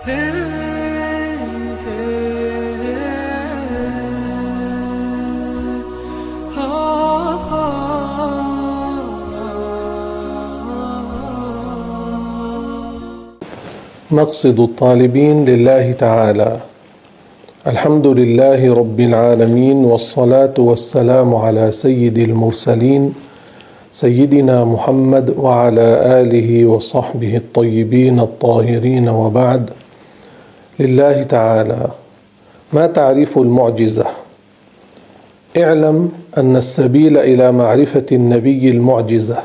مقصد الطالبين لله تعالى. الحمد لله رب العالمين والصلاة والسلام على سيد المرسلين سيدنا محمد وعلى آله وصحبه الطيبين الطاهرين وبعد. لله تعالى. ما تعريف المعجزة؟ اعلم أن السبيل إلى معرفة النبي المعجزة.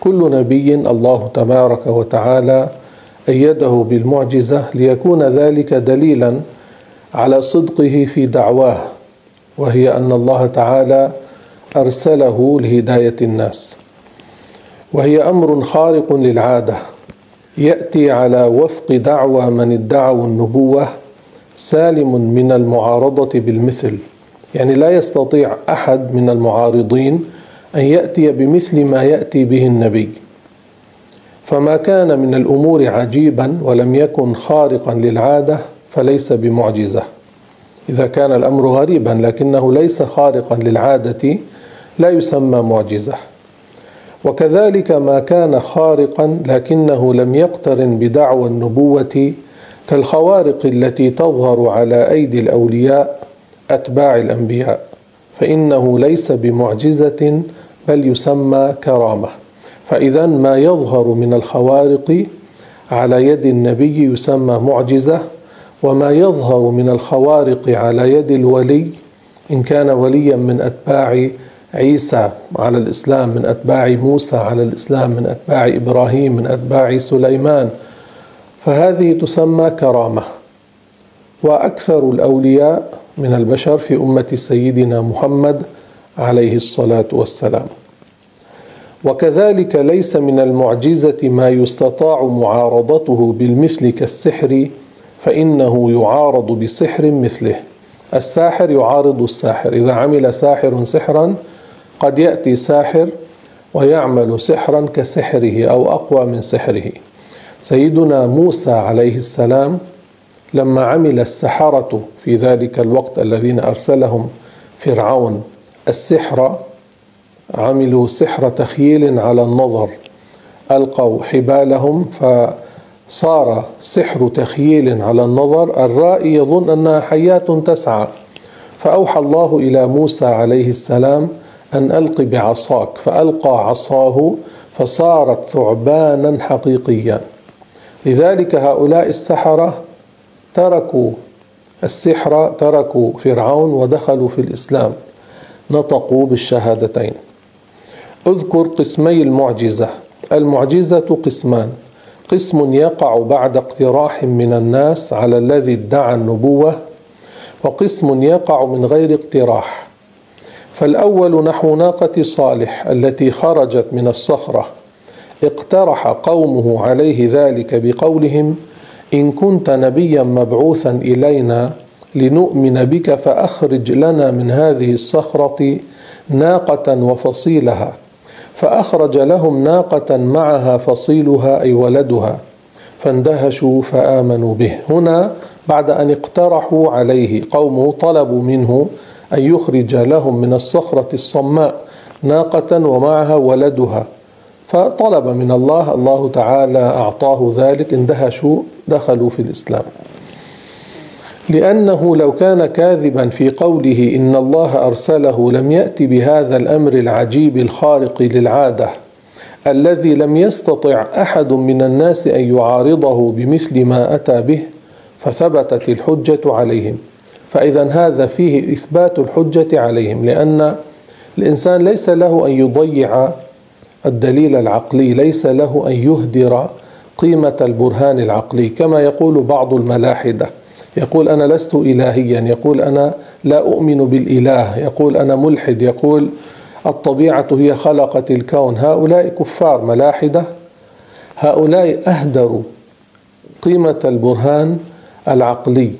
كل نبي الله تبارك وتعالى أيده بالمعجزة ليكون ذلك دليلا على صدقه في دعواه وهي أن الله تعالى أرسله لهداية الناس. وهي أمر خارق للعادة. يأتي على وفق دعوى من ادعوا النبوة سالم من المعارضة بالمثل. يعني لا يستطيع أحد من المعارضين أن يأتي بمثل ما يأتي به النبي. فما كان من الأمور عجيبا ولم يكن خارقا للعادة فليس بمعجزة. إذا كان الأمر غريبا لكنه ليس خارقا للعادة لا يسمى معجزة. وكذلك ما كان خارقا لكنه لم يقترن بدعوى النبوة كالخوارق التي تظهر على أيدي الأولياء أتباع الأنبياء. فإنه ليس بمعجزة بل يسمى كرامة. فإذا ما يظهر من الخوارق على يد النبي يسمى معجزة وما يظهر من الخوارق على يد الولي إن كان وليا من أتباع عيسى على الإسلام من أتباع موسى على الإسلام من أتباع إبراهيم من أتباع سليمان. فهذه تسمى كرامة. وأكثر الأولياء من البشر في أمة سيدنا محمد عليه الصلاة والسلام. وكذلك ليس من المعجزة ما يستطاع معارضته بالمثل كالسحر فإنه يعارض بسحر مثله. الساحر يعارض الساحر. إذا عمل ساحر سحرا قد يأتي ساحر ويعمل سحرا كسحره أو أقوى من سحره. سيدنا موسى عليه السلام لما عمل السحرة في ذلك الوقت الذين أرسلهم فرعون السحر عملوا سحر تخييل على النظر ألقوا حبالهم فصار سحر تخييل على النظر. الرائي يظن أنها حيات تسعى. فأوحى الله إلى موسى عليه السلام أن ألق بعصاك فألقى عصاه فصارت ثعبانا حقيقيا. لذلك هؤلاء السحرة تركوا السحر تركوا فرعون ودخلوا في الإسلام نطقوا بالشهادتين. اذكر قسمي المعجزة. المعجزة قسمان. قسم يقع بعد اقتراح من الناس على الذي ادعى النبوة وقسم يقع من غير اقتراح. فالأول نحو ناقة صالح التي خرجت من الصخرة. اقترح قومه عليه ذلك بقولهم إن كنت نبيا مبعوثا إلينا لنؤمن بك فأخرج لنا من هذه الصخرة ناقة وفصيلها. فأخرج لهم ناقة معها فصيلها أي ولدها. فاندهشوا فآمنوا به. هنا بعد أن اقترحوا عليه قومه طلبوا منه أن يخرج لهم من الصخرة الصماء ناقة ومعها ولدها. فطلب من الله الله تعالى أعطاه ذلك اندهشوا دخلوا في الإسلام. لأنه لو كان كاذبا في قوله إن الله أرسله لم يأتي بهذا الأمر العجيب الخارق للعادة الذي لم يستطع أحد من الناس أن يعارضه بمثل ما أتى به فثبتت الحجة عليهم. فإذا هذا فيه إثبات الحجة عليهم لأن الإنسان ليس له أن يضيع الدليل العقلي ليس له أن يهدر قيمة البرهان العقلي كما يقول بعض الملاحدة. يقول أنا لست إلهيا يقول أنا لا أؤمن بالإله يقول أنا ملحد يقول الطبيعة هي خلقت الكون. هؤلاء كفار ملاحدة هؤلاء أهدروا قيمة البرهان العقلي.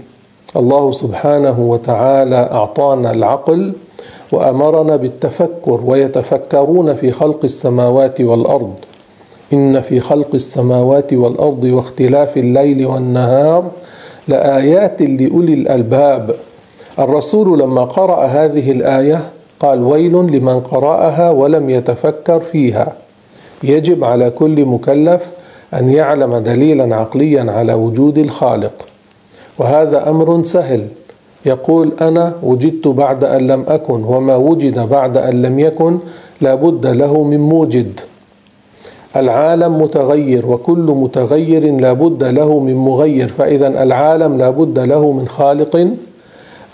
الله سبحانه وتعالى أعطانا العقل وأمرنا بالتفكر ويتفكرون في خلق السماوات والأرض. إن في خلق السماوات والأرض واختلاف الليل والنهار لآيات لأولي الألباب. الرسول لما قرأ هذه الآية قال ويل لمن قرأها ولم يتفكر فيها. يجب على كل مكلف أن يعلم دليلا عقليا على وجود الخالق. وهذا أمر سهل. يقول أنا وجدت بعد أن لم أكن وما وجد بعد أن لم يكن لا بد له من موجد. العالم متغير وكل متغير لا بد له من مغير فإذا العالم لا بد له من خالق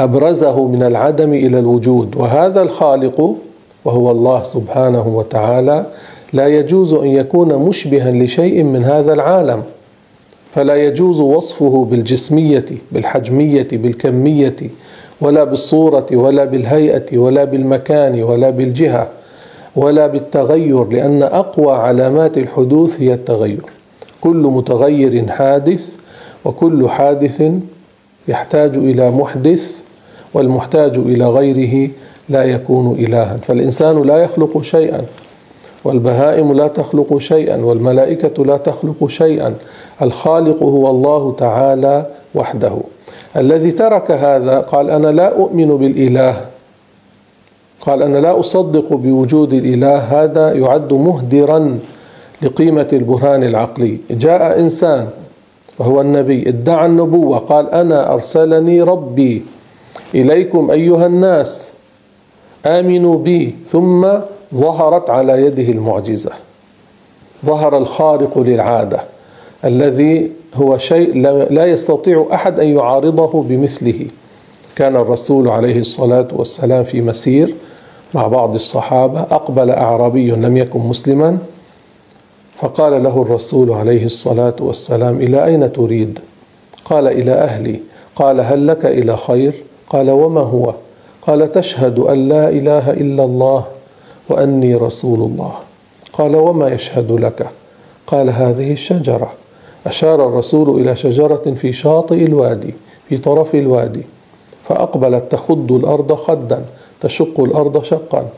أبرزه من العدم إلى الوجود. وهذا الخالق وهو الله سبحانه وتعالى لا يجوز أن يكون مشبها لشيء من هذا العالم. فلا يجوز وصفه بالجسمية بالحجمية بالكمية ولا بالصورة ولا بالهيئة ولا بالمكان ولا بالجهة ولا بالتغير لأن أقوى علامات الحدوث هي التغير. كل متغير حادث وكل حادث يحتاج إلى محدث والمحتاج إلى غيره لا يكون إلها. فالإنسان لا يخلق شيئا والبهائم لا تخلق شيئا والملائكة لا تخلق شيئا الخالق هو الله تعالى وحده. الذي ترك هذا قال أنا لا أؤمن بالإله. قال أنا لا أصدق بوجود الإله. هذا يعد مهدرا لقيمة البرهان العقلي. جاء إنسان وهو النبي ادعى النبوة قال أنا أرسلني ربي إليكم أيها الناس آمنوا بي. ثم ظهرت على يده المعجزة. ظهر الخارق للعادة. الذي هو شيء لا يستطيع أحد أن يعارضه بمثله كان الرسول عليه الصلاة والسلام في مسير مع بعض الصحابة أقبل أعرابي لم يكن مسلما فقال له الرسول عليه الصلاة والسلام إلى أين تريد؟ قال إلى أهلي قال هل لك إلى خير؟ قال وما هو؟ قال تشهد أن لا إله إلا الله وأني رسول الله قال وما يشهد لك؟ قال هذه الشجرة أشار الرسول إلى شجرة في شاطئ الوادي في طرف الوادي فأقبلت تخض الأرض خدا تشق الأرض شقا.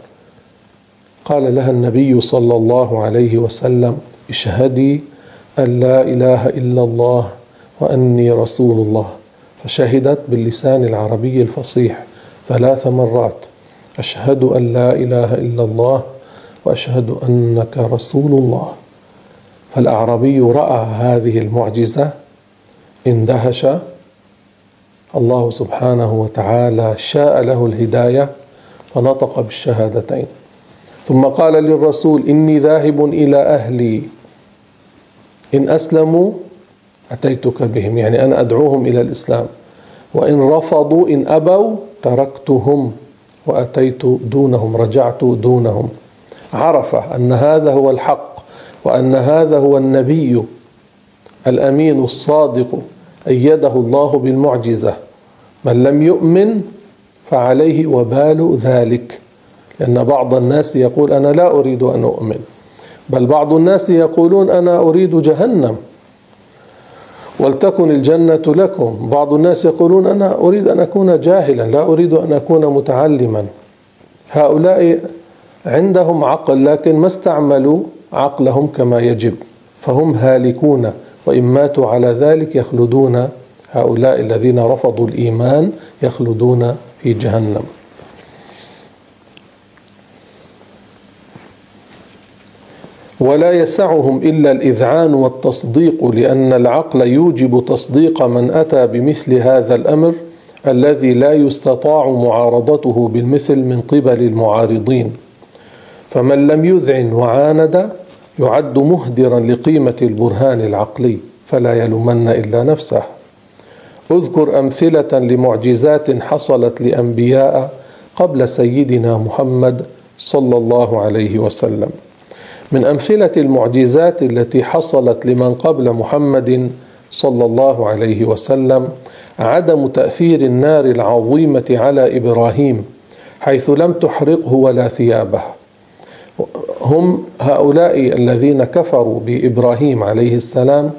قال لها النبي صلى الله عليه وسلم اشهدي أن لا إله إلا الله وأني رسول الله. فشهدت باللسان العربي الفصيح ثلاث مرات أشهد أن لا إله إلا الله وأشهد أنك رسول الله. فالأعرابي رأى هذه المعجزة اندهش الله سبحانه وتعالى شاء له الهداية فنطق بالشهادتين. ثم قال للرسول إني ذاهب إلى أهلي. إن أسلموا أتيتك بهم يعني أنا أدعوهم إلى الإسلام. وإن رفضوا إن أبوا تركتهم وأتيت دونهم رجعت دونهم. عرف أن هذا هو الحق. وأن هذا هو النبي الأمين الصادق أيده الله بالمعجزة. من لم يؤمن فعليه وبال ذلك. لأن بعض الناس يقول أنا لا أريد أن أؤمن بل بعض الناس يقولون أنا أريد جهنم. ولتكن الجنة لكم. بعض الناس يقولون أنا أريد أن أكون جاهلا لا أريد أن أكون متعلما. هؤلاء عندهم عقل لكن ما استعملوا عقلهم كما يجب فهم هالكون وإن ماتوا على ذلك يخلدون هؤلاء الذين رفضوا الإيمان يخلدون في جهنم. ولا يسعهم إلا الإذعان والتصديق لأن العقل يوجب تصديق من أتى بمثل هذا الأمر الذي لا يستطاع معارضته بالمثل من قبل المعارضين. فمن لم يذعن وعاند يعد مهدرا لقيمة البرهان العقلي فلا يلومن إلا نفسه. اذكر أمثلة لمعجزات حصلت لأنبياء قبل سيدنا محمد صلى الله عليه وسلم. من أمثلة المعجزات التي حصلت لمن قبل محمد صلى الله عليه وسلم عدم تأثير النار العظيمة على إبراهيم حيث لم تحرقه ولا ثيابه. هم هؤلاء الذين كفروا بإبراهيم عليه السلام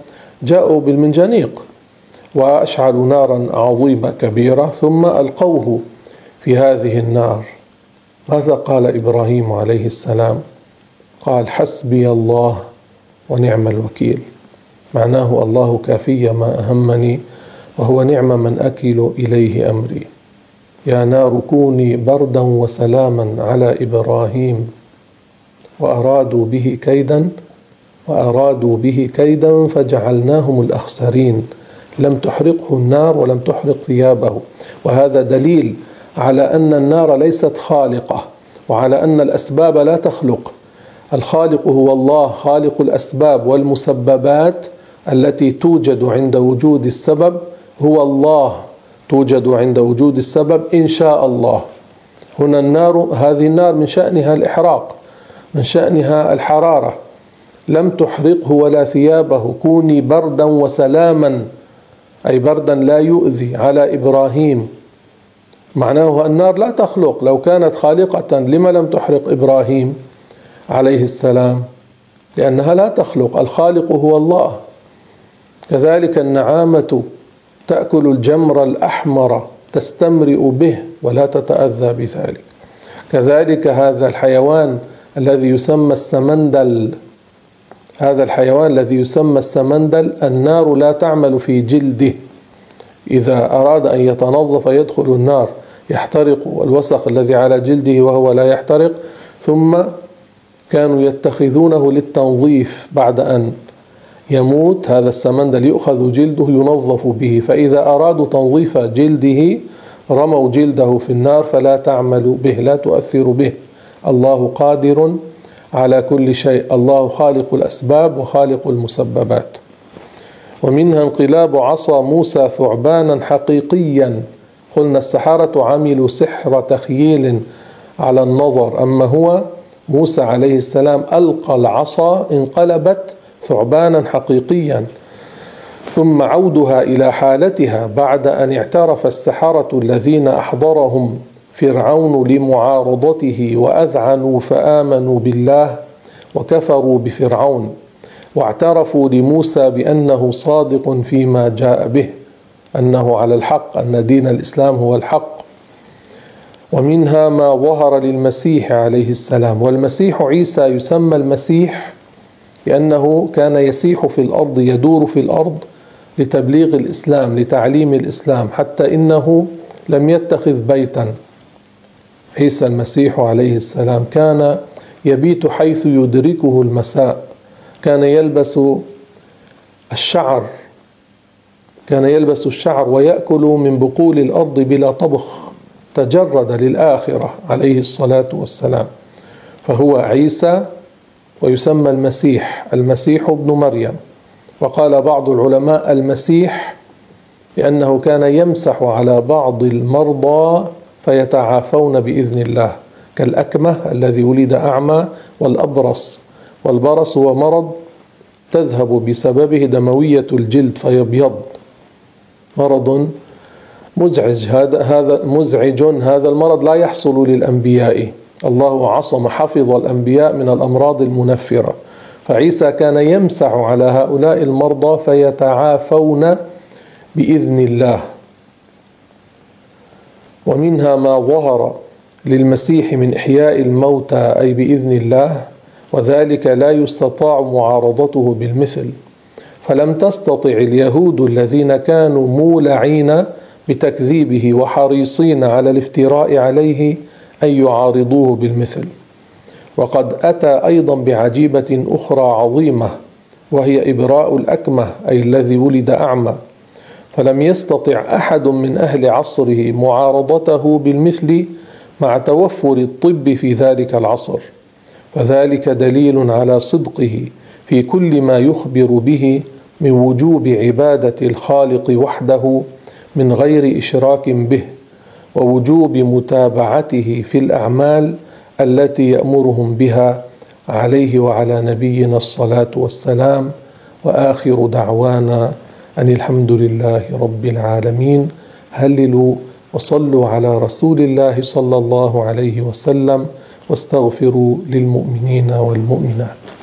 جاءوا بالمنجنيق وأشعلوا نارا عظيمة كبيرة ثم ألقوه في هذه النار. ماذا قال إبراهيم عليه السلام؟ قال حسبي الله ونعم الوكيل. معناه الله كافي ما أهمني وهو نعم من أكل إليه أمري. يا نار كوني بردا وسلاما على إبراهيم. وأرادوا به كيدا وأرادوا به كيدا فجعلناهم الأخسرين. لم تحرقه النار ولم تحرق ثيابه. وهذا دليل على أن النار ليست خالقة وعلى أن الأسباب لا تخلق. الخالق هو الله خالق الأسباب والمسببات التي توجد عند وجود السبب هو الله. توجد عند وجود السبب إن شاء الله. هنا النار هذه النار من شأنها الإحراق. من شأنها الحرارة. لم تحرقه ولا ثيابه. كوني بردا وسلاما. أي بردا لا يؤذي على إبراهيم. معناه النار لا تخلق. لو كانت خالقة لما لم تحرق إبراهيم عليه السلام؟ لأنها لا تخلق. الخالق هو الله. كذلك النعامة تأكل الجمر الأحمر تستمرئ به ولا تتأذى بذلك. كذلك هذا الحيوان الذي يسمى السمندل هذا الحيوان الذي يسمى السمندل النار لا تعمل في جلده. إذا أراد أن يتنظف يدخل النار يحترق الوسخ الذي على جلده وهو لا يحترق. ثم كانوا يتخذونه للتنظيف بعد أن يموت. هذا السمندل يؤخذ جلده ينظف به. فإذا أرادوا تنظيف جلده رموا جلده في النار فلا تعمل به لا تؤثر به. الله قادر على كل شيء. الله خالق الأسباب وخالق المسببات. ومنها انقلاب عصا موسى ثعبانا حقيقيا. قلنا السحرة عملوا سحر تخييل على النظر. أما هو موسى عليه السلام ألقى العصا انقلبت ثعبانا حقيقيا. ثم عودها إلى حالتها بعد أن اعترف السحرة الذين أحضرهم. فرعون لمعارضته وأذعنوا فآمنوا بالله وكفروا بفرعون واعترفوا لموسى بأنه صادق فيما جاء به أنه على الحق أن دين الإسلام هو الحق. ومنها ما ظهر للمسيح عليه السلام. والمسيح عيسى يسمى المسيح لأنه كان يسيح في الأرض يدور في الأرض لتبليغ الإسلام لتعليم الإسلام حتى إنه لم يتخذ بيتا. عيسى المسيح عليه السلام كان يبيت حيث يدركه المساء. كان يلبس الشعر كان يلبس الشعر ويأكل من بقول الأرض بلا طبخ. تجرد للآخرة عليه الصلاة والسلام. فهو عيسى ويسمى المسيح المسيح ابن مريم. وقال بعض العلماء المسيح لأنه كان يمسح على بعض المرضى فيتعافون بإذن الله. كالأكمة الذي ولد أعمى والأبرص. والبرص هو مرض تذهب بسببه دموية الجلد فيبيض. مرض مزعج. هذا هذا مزعج. هذا المرض لا يحصل للأنبياء. الله عصم حفظ الأنبياء من الأمراض المنفرة. فعيسى كان يمسح على هؤلاء المرضى فيتعافون بإذن الله. ومنها ما ظهر للمسيح من إحياء الموتى أي بإذن الله وذلك لا يستطاع معارضته بالمثل. فلم تستطع اليهود الذين كانوا مولعين بتكذيبه وحريصين على الافتراء عليه أن يعارضوه بالمثل. وقد أتى أيضا بعجيبة أخرى عظيمة وهي إبراء الأكمة أي الذي ولد أعمى. فلم يستطع أحد من أهل عصره معارضته بالمثل مع توفر الطب في ذلك العصر فذلك دليل على صدقه في كل ما يخبر به من وجوب عبادة الخالق وحده من غير إشراك به ووجوب متابعته في الأعمال التي يأمرهم بها عليه وعلى نبينا الصلاة والسلام وآخر دعوانا أن الحمد لله رب العالمين هللوا وصلوا على رسول الله صلى الله عليه وسلم واستغفروا للمؤمنين والمؤمنات.